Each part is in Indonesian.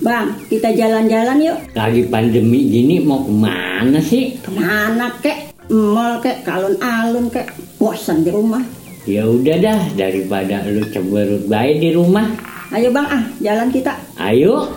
Bang, kita jalan-jalan yuk. Lagi pandemi gini mau ke mana sih? Ke mana kek? Mall kek, kalun-alun kek. Bosan di rumah. Ya udah dah daripada lu cemberut baik di rumah. Ayo bang ah, jalan kita. Ayo.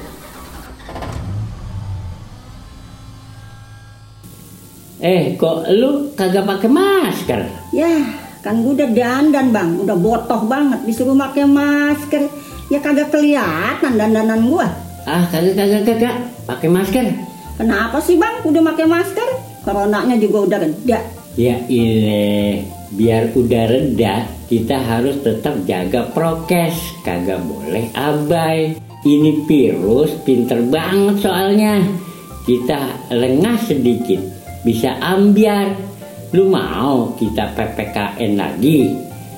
Eh, kok lu kagak pakai masker? Ya, kan gue udah dandan bang, udah botoh banget disuruh pakai masker. Ya kagak kelihatan dandanan gua. Ah, kagak kagak kagak pakai masker. Kenapa sih bang udah pakai masker? Coronanya juga udah reda. Ya ile, biar udah reda, kita harus tetap jaga prokes, kagak boleh abai. Ini virus pinter banget soalnya. Kita lengah sedikit, bisa ambiar. Lu mau kita PPKN lagi?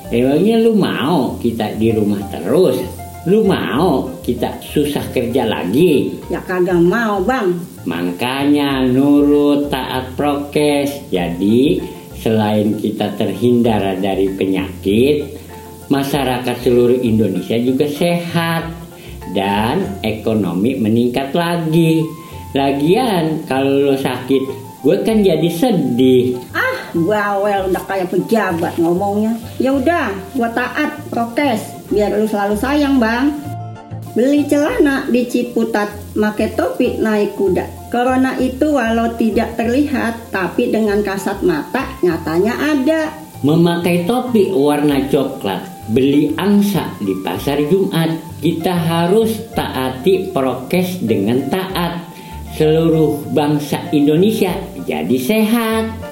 Emangnya lu mau kita di rumah terus? Lu mau kita susah kerja lagi? Ya kagak mau bang. Makanya nurut taat prokes. Jadi selain kita terhindar dari penyakit, masyarakat seluruh Indonesia juga sehat dan ekonomi meningkat lagi. Lagian kalau lo sakit, gue kan jadi sedih. Ah, bawel udah kayak pejabat ngomongnya. Ya udah, gua taat prokes biar lu selalu sayang bang. Beli celana di Ciputat, make topi naik kuda. Corona itu walau tidak terlihat, tapi dengan kasat mata nyatanya ada. Memakai topi warna coklat, beli angsa di pasar Jumat. Kita harus taati prokes dengan taat. Seluruh bangsa Indonesia jadi sehat.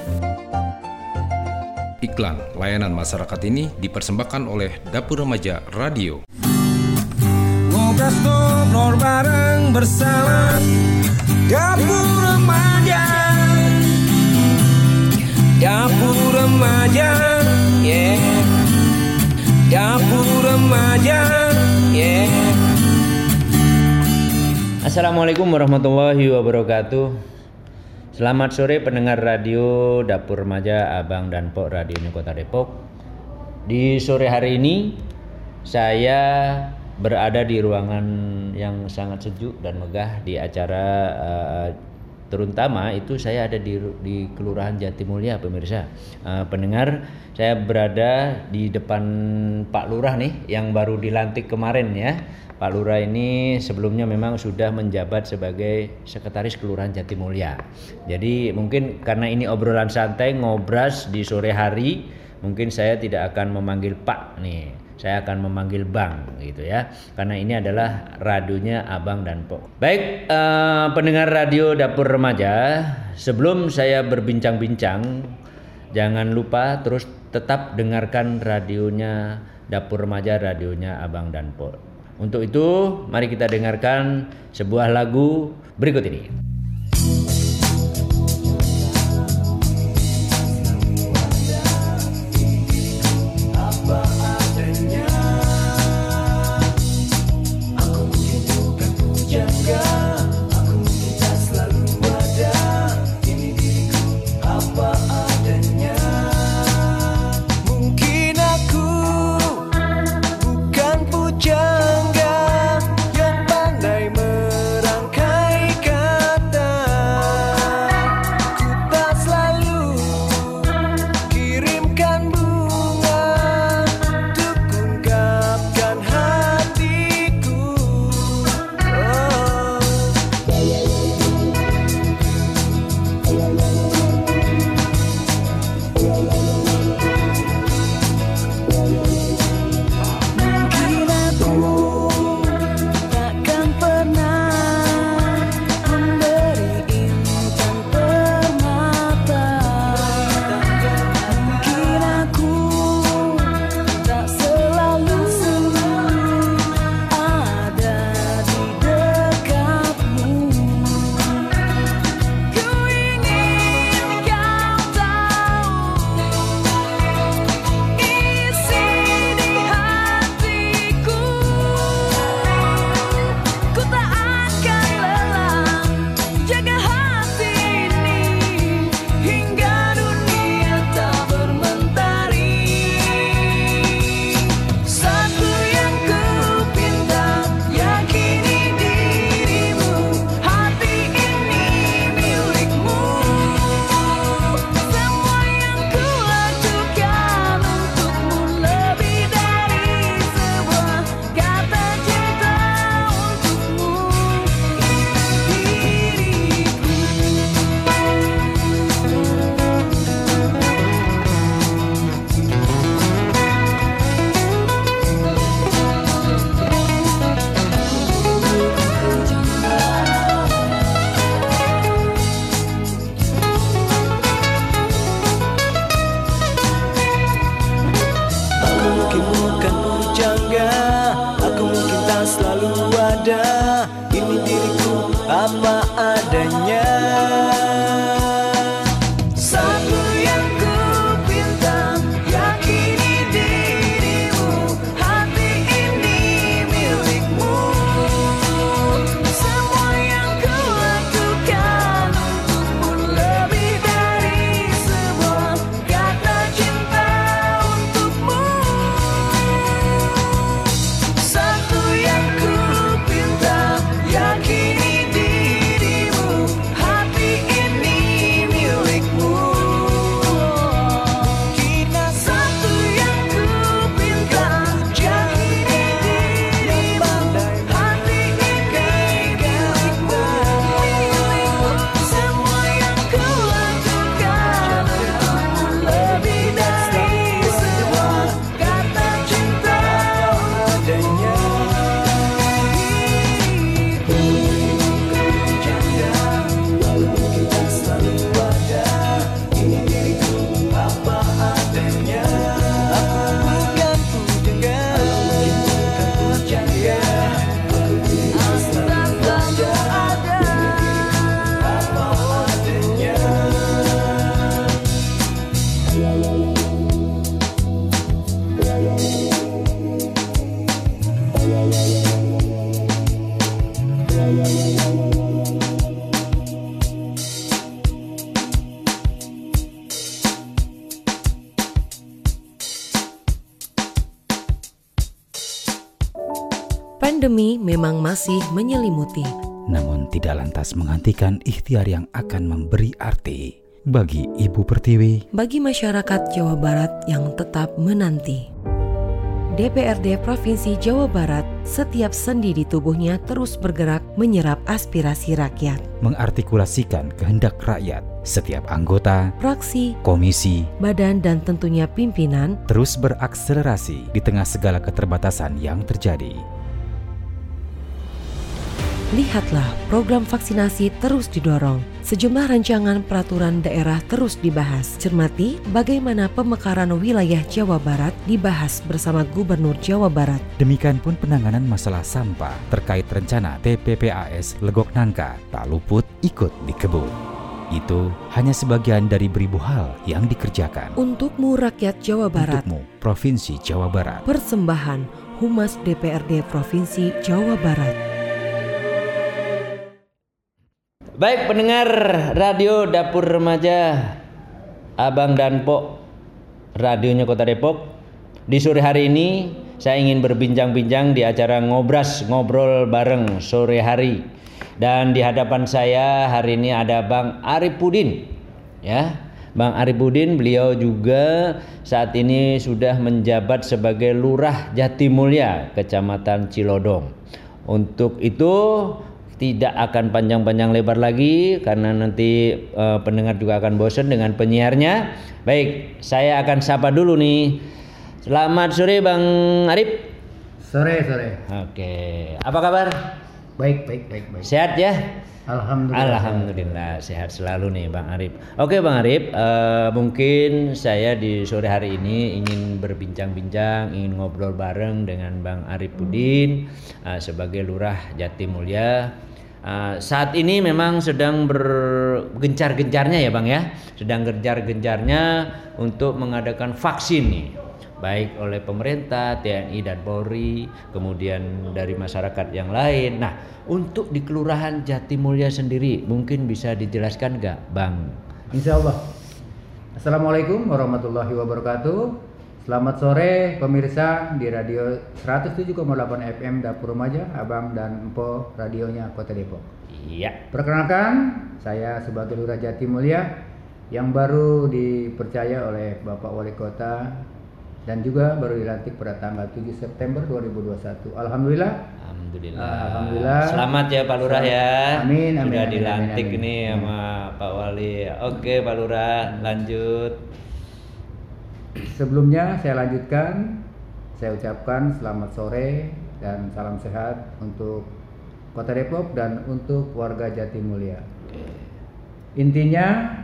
Iklan layanan masyarakat ini dipersembahkan oleh Dapur Remaja Radio. Ngobras ngobrol bareng bersama Dapur Remaja Dapur Remaja Yeah Dapur Remaja Yeah Assalamualaikum warahmatullahi wabarakatuh. Selamat sore pendengar radio Dapur Remaja Abang dan Pok Radio Ini Kota Depok. Di sore hari ini saya berada di ruangan yang sangat sejuk dan megah di acara eh, terutama itu saya ada di di Kelurahan Jatimulya pemirsa. Eh, pendengar, saya berada di depan Pak Lurah nih yang baru dilantik kemarin ya. Pak Lurah ini sebelumnya memang sudah menjabat sebagai sekretaris Kelurahan Jatimulya. Jadi mungkin karena ini obrolan santai ngobras di sore hari, mungkin saya tidak akan memanggil Pak nih. Saya akan memanggil Bang gitu ya. Karena ini adalah radionya Abang dan Pok. Baik, eh, pendengar radio Dapur Remaja, sebelum saya berbincang-bincang, jangan lupa terus tetap dengarkan radionya Dapur Remaja, radionya Abang dan Pok. Untuk itu, mari kita dengarkan sebuah lagu berikut ini. Adanya Pandemi memang masih menyelimuti. namun tidak lantas menghentikan ikhtiar yang akan memberi arti bagi Ibu Pertiwi bagi masyarakat Jawa Barat yang tetap menanti. DPRD Provinsi Jawa Barat setiap sendi di tubuhnya terus bergerak menyerap aspirasi rakyat. mengartikulasikan kehendak rakyat. Setiap anggota, Praksi, komisi, badan dan tentunya pimpinan terus berakselerasi di tengah segala keterbatasan yang terjadi. Lihatlah, program vaksinasi terus didorong. Sejumlah rancangan peraturan daerah terus dibahas. Cermati bagaimana pemekaran wilayah Jawa Barat dibahas bersama Gubernur Jawa Barat. Demikian pun penanganan masalah sampah terkait rencana TPPAS Legok Nangka tak luput ikut dikebut. Itu hanya sebagian dari beribu hal yang dikerjakan. Untukmu rakyat Jawa Barat, Untukmu, Provinsi Jawa Barat. persembahan Humas DPRD Provinsi Jawa Barat. Baik pendengar radio Dapur Remaja Abang dan Pok Radionya Kota Depok. Di sore hari ini saya ingin berbincang-bincang di acara ngobras ngobrol bareng sore hari. Dan di hadapan saya hari ini ada Bang Arifudin Ya. Bang Arifudin beliau juga saat ini sudah menjabat sebagai Lurah Jatimulya Kecamatan Cilodong. Untuk itu tidak akan panjang-panjang lebar lagi karena nanti eh, pendengar juga akan bosan dengan penyiarnya. Baik, saya akan sapa dulu nih. Selamat sore Bang Arif. Sore sore. Oke, apa kabar? Baik baik baik baik. Sehat ya? Alhamdulillah. Alhamdulillah sehat selalu nih Bang Arif. Oke Bang Arif, eh, mungkin saya di sore hari ini ingin berbincang-bincang, ingin ngobrol bareng dengan Bang Arif Pudin eh, sebagai Lurah Jatimulya. Eh, saat ini memang sedang bergencar-gencarnya ya Bang ya, sedang gencar-gencarnya untuk mengadakan vaksin nih baik oleh pemerintah, TNI dan Polri, kemudian dari masyarakat yang lain. Nah, untuk di Kelurahan Jatimulya sendiri mungkin bisa dijelaskan nggak, Bang? Insya Allah. Assalamualaikum warahmatullahi wabarakatuh. Selamat sore pemirsa di radio 107,8 FM Dapur Remaja, Abang dan Empo radionya Kota Depok. Iya. Perkenalkan, saya sebagai Lurah Jatimulya yang baru dipercaya oleh Bapak Wali Kota dan juga baru dilantik pada tanggal 7 September 2021. Alhamdulillah Alhamdulillah. Alhamdulillah. Selamat ya Pak Lurah ya. Amin, amin, Sudah amin, dilantik amin, amin. nih sama Pak Wali. Oke Pak Lurah, lanjut. Sebelumnya saya lanjutkan, saya ucapkan selamat sore dan salam sehat untuk Kota Depok dan untuk warga Jatimulya. Intinya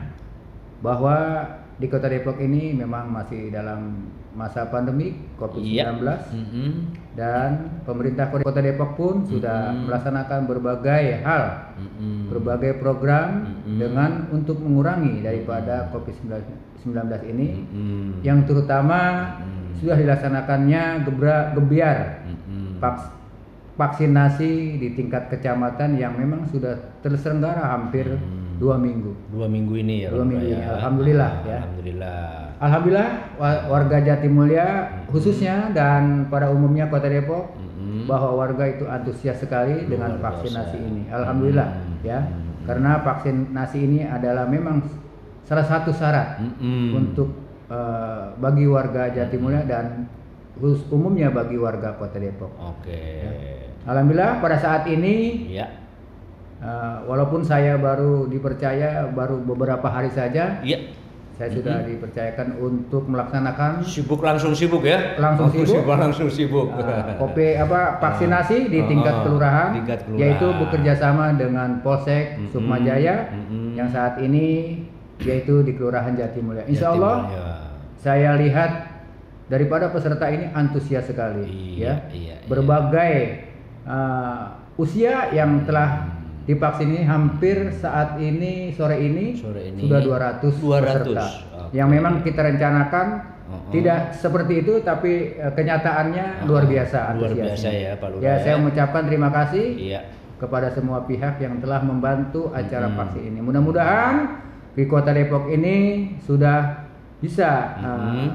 bahwa di Kota Depok ini memang masih dalam masa pandemi COVID-19 Mhm. dan pemerintah Kota Depok pun sudah Mm-mm. melaksanakan berbagai hal, Mm-mm. berbagai program Mm-mm. dengan untuk mengurangi daripada COVID-19 ini Mm-mm. yang terutama Mm. sudah dilaksanakannya gebra, gebiar Mm-mm. vaks- vaksinasi di tingkat kecamatan yang memang sudah terselenggara hampir Hmm. dua minggu. dua minggu ini ya Dua minggu ya. ini, alhamdulillah ya. alhamdulillah Alhamdulillah wa- warga Jatimulya khususnya dan pada umumnya Kota Depok Mm-mm. bahwa warga itu antusias sekali dengan vaksinasi biasa. ini. Alhamdulillah Hmm. ya. Hmm. Karena vaksinasi ini adalah memang salah satu syarat Mm-mm. untuk eh, bagi warga Jatimulya dan khusus umumnya bagi warga Kota Depok. oke Alhamdulillah pada saat ini ya eh, walaupun saya baru dipercaya baru beberapa hari saja, ya saya sudah dipercayakan untuk melaksanakan sibuk langsung sibuk ya Langsung Oh, sibuk. langsung sibuk eh, kopi apa vaksinasi di tingkat Oh, kelurahan, tingkat kelurahan. yaitu bekerja sama dengan Polsek Mm-mm. Sukmajaya Mm-mm. yang saat ini yaitu di Kelurahan Jatimulya. Insya Allah Jatimulya. saya lihat daripada peserta ini antusias sekali Iya, ya iya, iya. berbagai uh, usia yang telah divaksin ini hampir saat ini sore ini, Sore ini sudah 200, 200, peserta oke. yang memang kita rencanakan oh. tidak seperti itu tapi uh, kenyataannya luar biasa luar biasa ya Pak Lurah ya ya. saya mengucapkan terima kasih iya kepada semua pihak yang telah membantu acara Mm-mm. vaksin ini. Mudah-mudahan di Kota Depok ini sudah bisa uh, Mm-mm.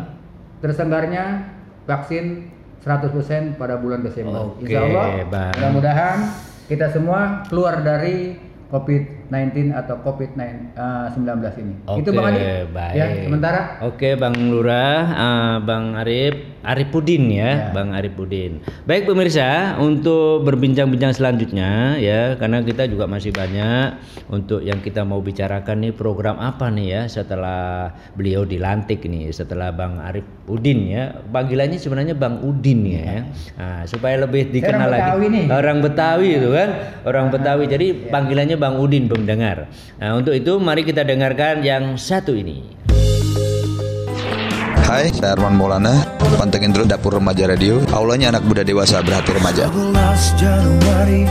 terselenggarnya vaksin 100% pada bulan Desember. Oke, Insya Allah mudah-mudahan kita semua keluar dari COVID-19 atau COVID-19 ini. Oke, Itu Bang Adi. baik. Ya, sementara Oke, Bang Lurah, eh, Bang Arif, Arifudin ya, Ya. Bang Arifudin. Baik pemirsa, untuk berbincang-bincang selanjutnya ya, karena kita juga masih banyak untuk yang kita mau bicarakan nih program apa nih ya setelah beliau dilantik nih, setelah Bang Arif Udin ya. Panggilannya sebenarnya Bang Udin ya. Nah, supaya lebih dikenal orang lagi. Betawi nih. Orang Betawi itu kan, orang Betawi. Jadi panggilannya Bang Udin pendengar. Nah, untuk itu mari kita dengarkan yang satu ini. Hai, saya Arman Maulana. Pantengin terus Dapur Remaja Radio. Aulanya anak muda dewasa berhati remaja. 11 Januari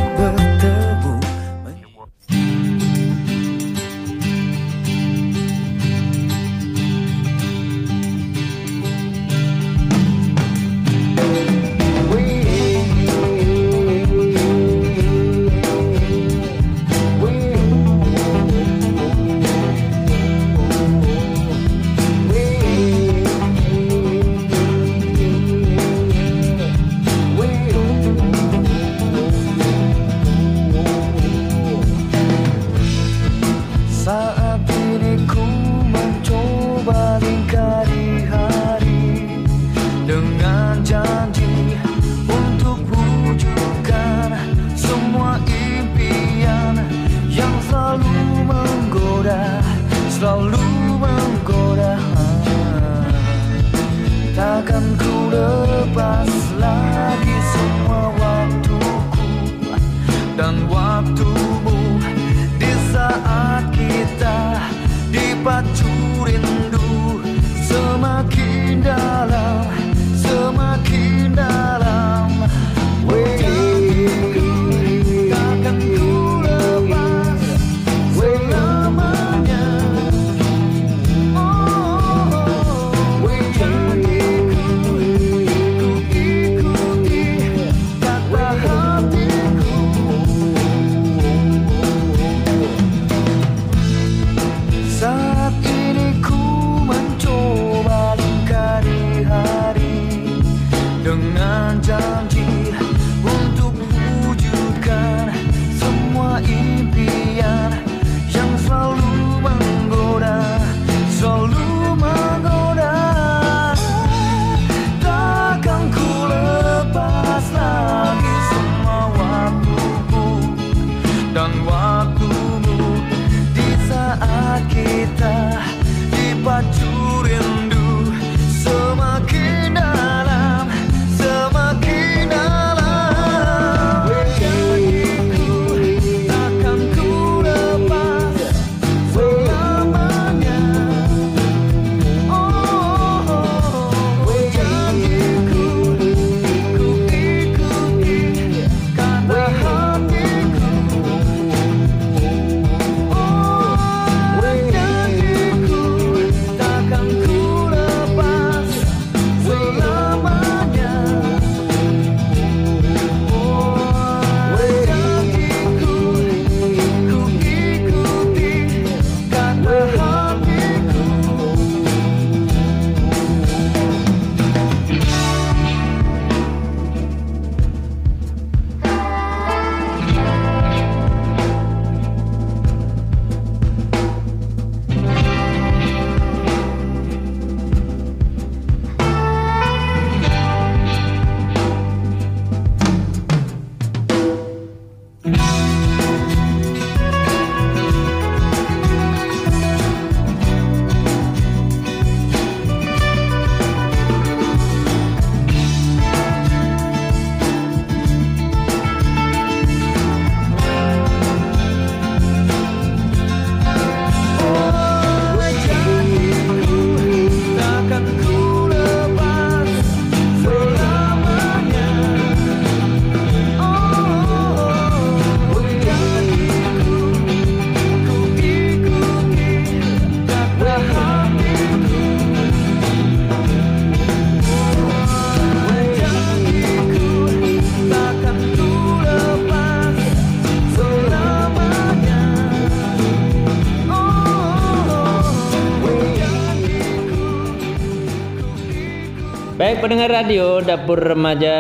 pendengar radio Dapur Remaja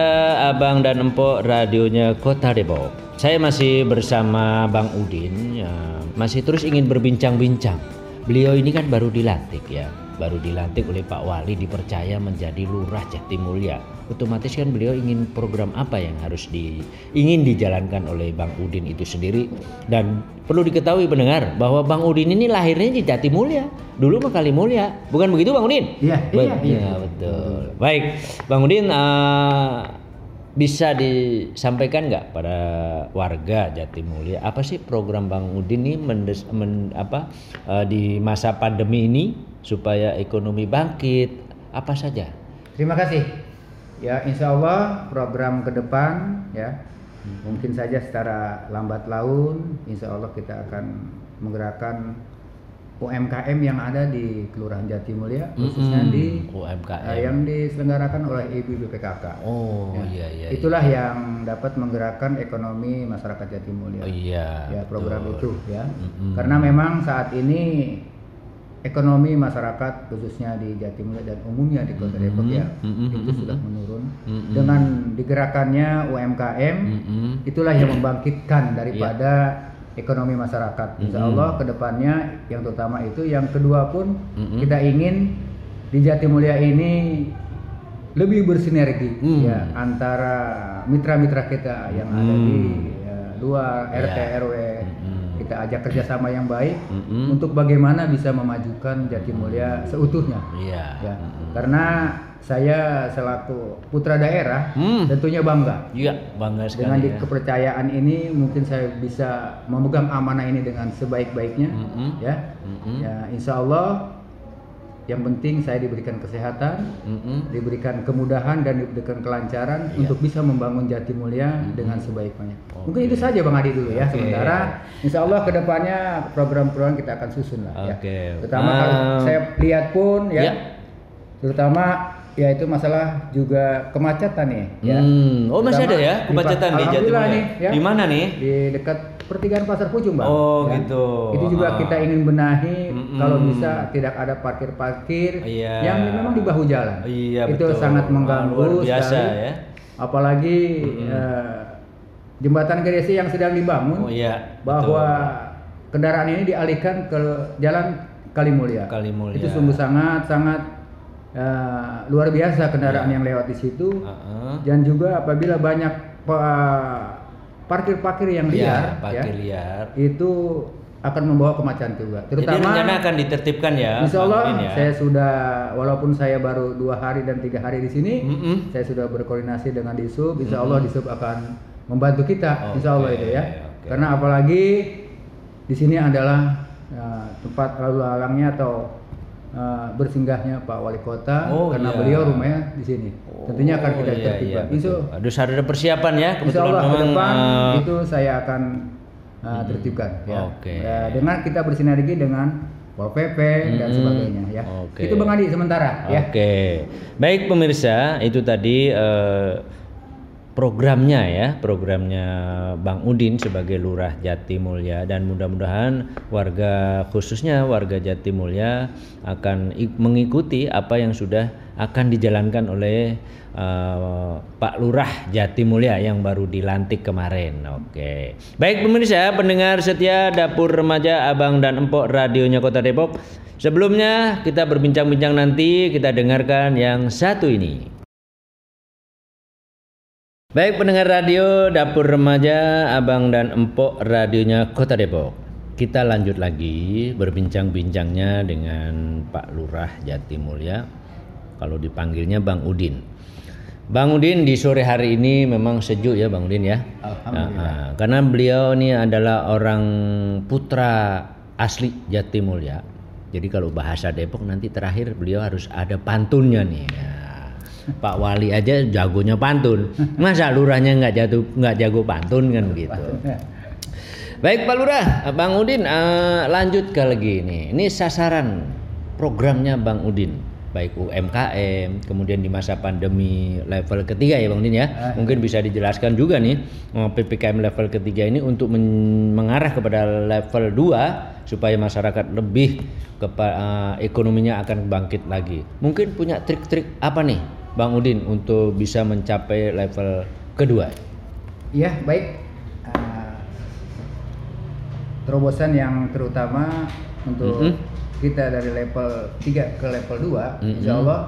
Abang dan Empok radionya Kota Depok. Saya masih bersama Bang Udin ya, masih terus ingin berbincang-bincang. Beliau ini kan baru dilantik ya, baru dilantik oleh Pak Wali dipercaya menjadi Lurah Jatimulya. Otomatis kan beliau ingin program apa yang harus di ingin dijalankan oleh Bang Udin itu sendiri dan perlu diketahui pendengar bahwa Bang Udin ini lahirnya di Jatimulya. Dulu mah Kalimulya. Bukan begitu Bang Udin? Iya, iya, iya. ya, betul. Baik, Bang Udin eh, bisa disampaikan nggak pada warga Jatimulya apa sih program Bang Udin ini mendes, men- apa eh, di masa pandemi ini supaya ekonomi bangkit apa saja? Terima kasih. Ya, insya Allah program ke depan ya mungkin saja secara lambat laun, insya Allah kita akan menggerakkan UMKM yang ada di Kelurahan Jatimulya khususnya Mm-mm, di UMKM. eh, yang diselenggarakan oleh Ibu BPKK. Oh Ya. iya iya. Itulah yang dapat menggerakkan ekonomi masyarakat Jatimulya. Oh, iya. Ya program betul. itu ya. Mm-mm. Karena memang saat ini ekonomi masyarakat khususnya di Jatimulya dan umumnya di Kota Depok ya Mm-mm. itu sudah menurun. Mm-mm. Dengan digerakannya UMKM Mm-mm. itulah yang membangkitkan daripada ekonomi masyarakat. Insya Mm-mm. Allah ke depannya yang terutama itu, yang kedua pun Mm-mm. kita ingin di Jatimulya ini lebih bersinergi Mm. ya antara mitra-mitra kita yang ada di ya, luar RT Ya. RW. Kita ajak kerjasama yang baik Mm-mm. untuk bagaimana bisa memajukan Jatimulya seutuhnya. Iya. Ya, Mm-mm. karena saya selaku putra daerah Hmm. tentunya bangga Iya, bangga sekali. dengan ya. kepercayaan ini mungkin saya bisa memegang amanah ini dengan sebaik-baiknya Mm-mm. ya Mm-mm. ya insya Allah yang penting saya diberikan kesehatan Mm-mm. diberikan kemudahan dan diberikan kelancaran Iya. untuk bisa membangun Jatimulya dengan sebaik-baiknya mungkin itu saja Bang Adi dulu ya Oke. sementara insya Allah ke depannya program-program kita akan susun lah ya Oke. terutama kalau Um, saya lihat pun ya ya. terutama yaitu masalah juga kemacetan nih ya Hmm. Oh masih ada ya di kemacetan di Jatimulya? nih, ya. Di mana nih? di dekat pertigaan pasar Pucung bang. Oh, Ya. gitu. Itu juga Ah. kita ingin benahi Mm-mm. kalau bisa tidak ada parkir-parkir Iya. yang memang di bahu jalan. Iya, itu betul. sangat Ah, mengganggu luar biasa sekali. ya. Apalagi eh, jembatan gerasi yang sedang dibangun Oh iya. bahwa kendaraan ini dialihkan ke jalan Kalimulya. Kalimulya. Itu sungguh sangat sangat eh, luar biasa kendaraan yang lewat di situ betul. Heeh. dan juga apabila banyak pa- parkir-parkir yang Iya, liar parkir ya, liar. itu akan membawa kemacetan juga Jadi terutama rencana akan ditertibkan ya. Insya Allah ya. saya sudah walaupun saya baru dua hari dan tiga hari di sini Mm-mm. saya sudah berkoordinasi dengan Disub Insya Allah Disub akan membantu kita Insya Allah itu ya oke. karena apalagi di sini adalah ya, tempat lalu lalangnya atau uh, bersinggahnya Pak Wali Kota Oh, karena iya. beliau rumahnya di sini tentunya akan Oh, kita iya, iya, tertibkan betul. Insya- Harus ada persiapan ya. Insya Allah ke depan eh, itu saya akan uh, tertibkan ya. Oke. Ya, dengan kita bersinergi dengan Pol PP dan Mm-mm. sebagainya ya. Oke. Itu Bang Adi sementara ya. Oke, baik pemirsa, itu tadi eh, programnya ya, programnya Bang Udin sebagai Lurah Jatimulya dan mudah-mudahan warga khususnya warga Jatimulya akan ik- mengikuti apa yang sudah akan dijalankan oleh eh, Pak Lurah Jatimulya yang baru dilantik kemarin. Oke, baik pemirsa, pendengar setia Dapur Remaja Abang dan Empok Radionya Kota Depok. Sebelumnya kita berbincang-bincang nanti kita dengarkan yang satu ini. Baik pendengar radio Dapur Remaja Abang dan Empok radionya Kota Depok. Kita lanjut lagi berbincang-bincangnya dengan Pak Lurah Jatimulya. Kalau dipanggilnya Bang Udin. Bang Udin di sore hari ini memang sejuk ya Bang Udin ya. Alhamdulillah. Nah, ah, karena beliau ini adalah orang putra asli Jatimulya. Jadi kalau bahasa Depok nanti terakhir beliau harus ada pantunnya nih. Ya. Pak Wali aja jagonya pantun. Masa lurahnya nggak jatuh nggak jago pantun kan begitu. Baik Pak Lurah, Bang Udin eh, lanjut ke lagi ini. Ini sasaran programnya Bang Udin, baik UMKM, kemudian di masa pandemi level ketiga ya Bang Udin ya. Mungkin bisa dijelaskan juga nih eh, PPKM level ketiga ini untuk men- mengarah kepada level 2 supaya masyarakat lebih kepa- eh, ekonominya akan bangkit lagi. Mungkin punya trik-trik apa nih Bang Udin untuk bisa mencapai level kedua? Iya, baik. Uh, terobosan yang terutama untuk Mhm. kita dari level 3 ke level 2, Mhm. insya Allah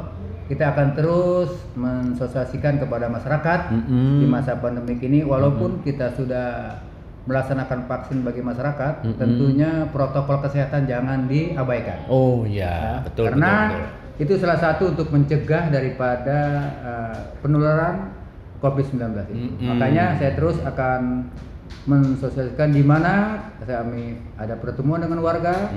kita akan terus mensosialisasikan kepada masyarakat Mhm. di masa pandemik ini walaupun kita sudah melaksanakan vaksin bagi masyarakat, Mhm. tentunya protokol kesehatan jangan diabaikan. Oh ya, betul Karena betul, betul. Itu salah satu untuk mencegah daripada uh, penularan COVID-19 itu. Mm-mm. Makanya saya terus akan mensosialisasikan di mana kami ada pertemuan dengan warga,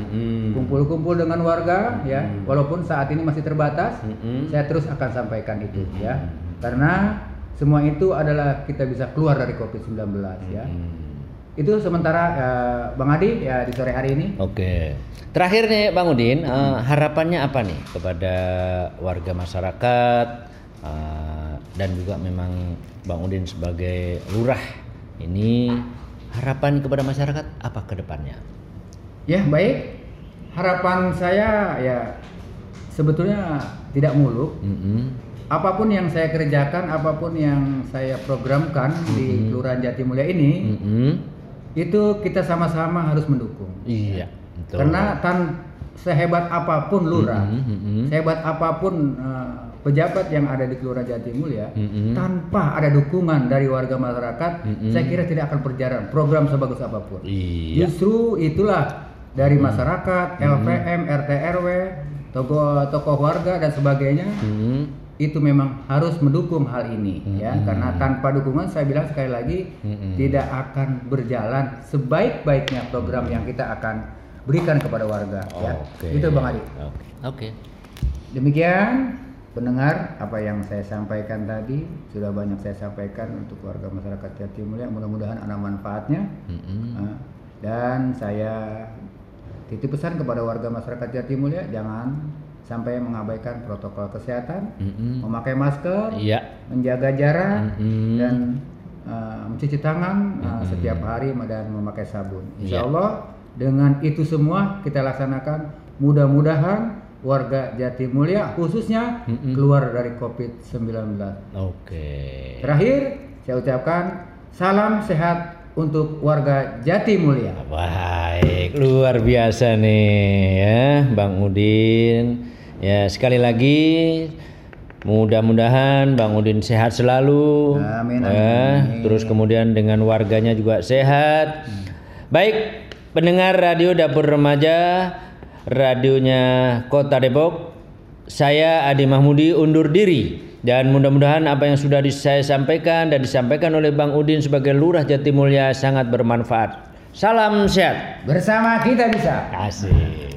kumpul-kumpul dengan warga ya. Walaupun saat ini masih terbatas, Mm-mm. saya terus akan sampaikan itu ya. Karena semua itu adalah kita bisa keluar dari COVID-19 ya. Itu sementara eh, Bang Adi ya di sore hari ini Oke. Terakhir nih Bang Udin, eh, harapannya apa nih kepada warga masyarakat eh, dan juga memang Bang Udin sebagai lurah ini harapan kepada masyarakat apa ke depannya? Ya baik, harapan saya ya sebetulnya tidak muluk. Mm-mm. Apa pun yang saya kerjakan, apa pun yang saya programkan di Kelurahan Jatimulya ini, Mm-mm. Itu kita sama-sama harus mendukung. Iya, betul. Karena tan sehebat apa pun lurah, Mm-mm, mm-mm. sehebat apa pun eh, pejabat yang ada di Kelurahan Jatimulya, Mm-mm. tanpa ada dukungan dari warga masyarakat, Mm-mm. saya kira tidak akan berjalan program sebagus apa pun. Iya. Justru itulah dari masyarakat, LPM, RT RW, tokoh tokoh warga dan sebagainya Mm-mm. Itu memang harus mendukung hal ini ya Mm-mm. karena tanpa dukungan saya bilang sekali lagi Mm-mm. tidak akan berjalan sebaik-baiknya program yang kita akan berikan kepada warga ya. Oke. Itu Bang Adi. Oke. Oke. Demikian pendengar apa yang saya sampaikan tadi sudah banyak saya sampaikan untuk warga masyarakat Jatimulya mudah-mudahan ada manfaatnya. Nah, dan saya titip pesan kepada warga masyarakat Jatimulya jangan sampai mengabaikan protokol kesehatan Mm-mm. memakai masker Iya. menjaga jarak Mm-mm. dan uh, mencuci tangan uh, Mm-mm. setiap hari dan memakai sabun. Iya. Insya Allah dengan itu semua kita laksanakan mudah-mudahan warga Jatimulya khususnya Mm-mm. keluar dari COVID-19. Oke. Terakhir saya ucapkan salam sehat untuk warga Jatimulya. Baik, luar biasa nih ya, Bang Udin. Ya, sekali lagi mudah-mudahan Bang Udin sehat selalu. Amin, Ya, amin. terus kemudian dengan warganya juga sehat. Baik, pendengar radio Dapur Remaja, radionya Kota Depok. Saya Adi Mahmudi undur diri dan mudah-mudahan apa yang sudah saya sampaikan dan disampaikan oleh Bang Udin sebagai Lurah Jatimulya sangat bermanfaat. Salam sehat. Bersama kita bisa. Asik.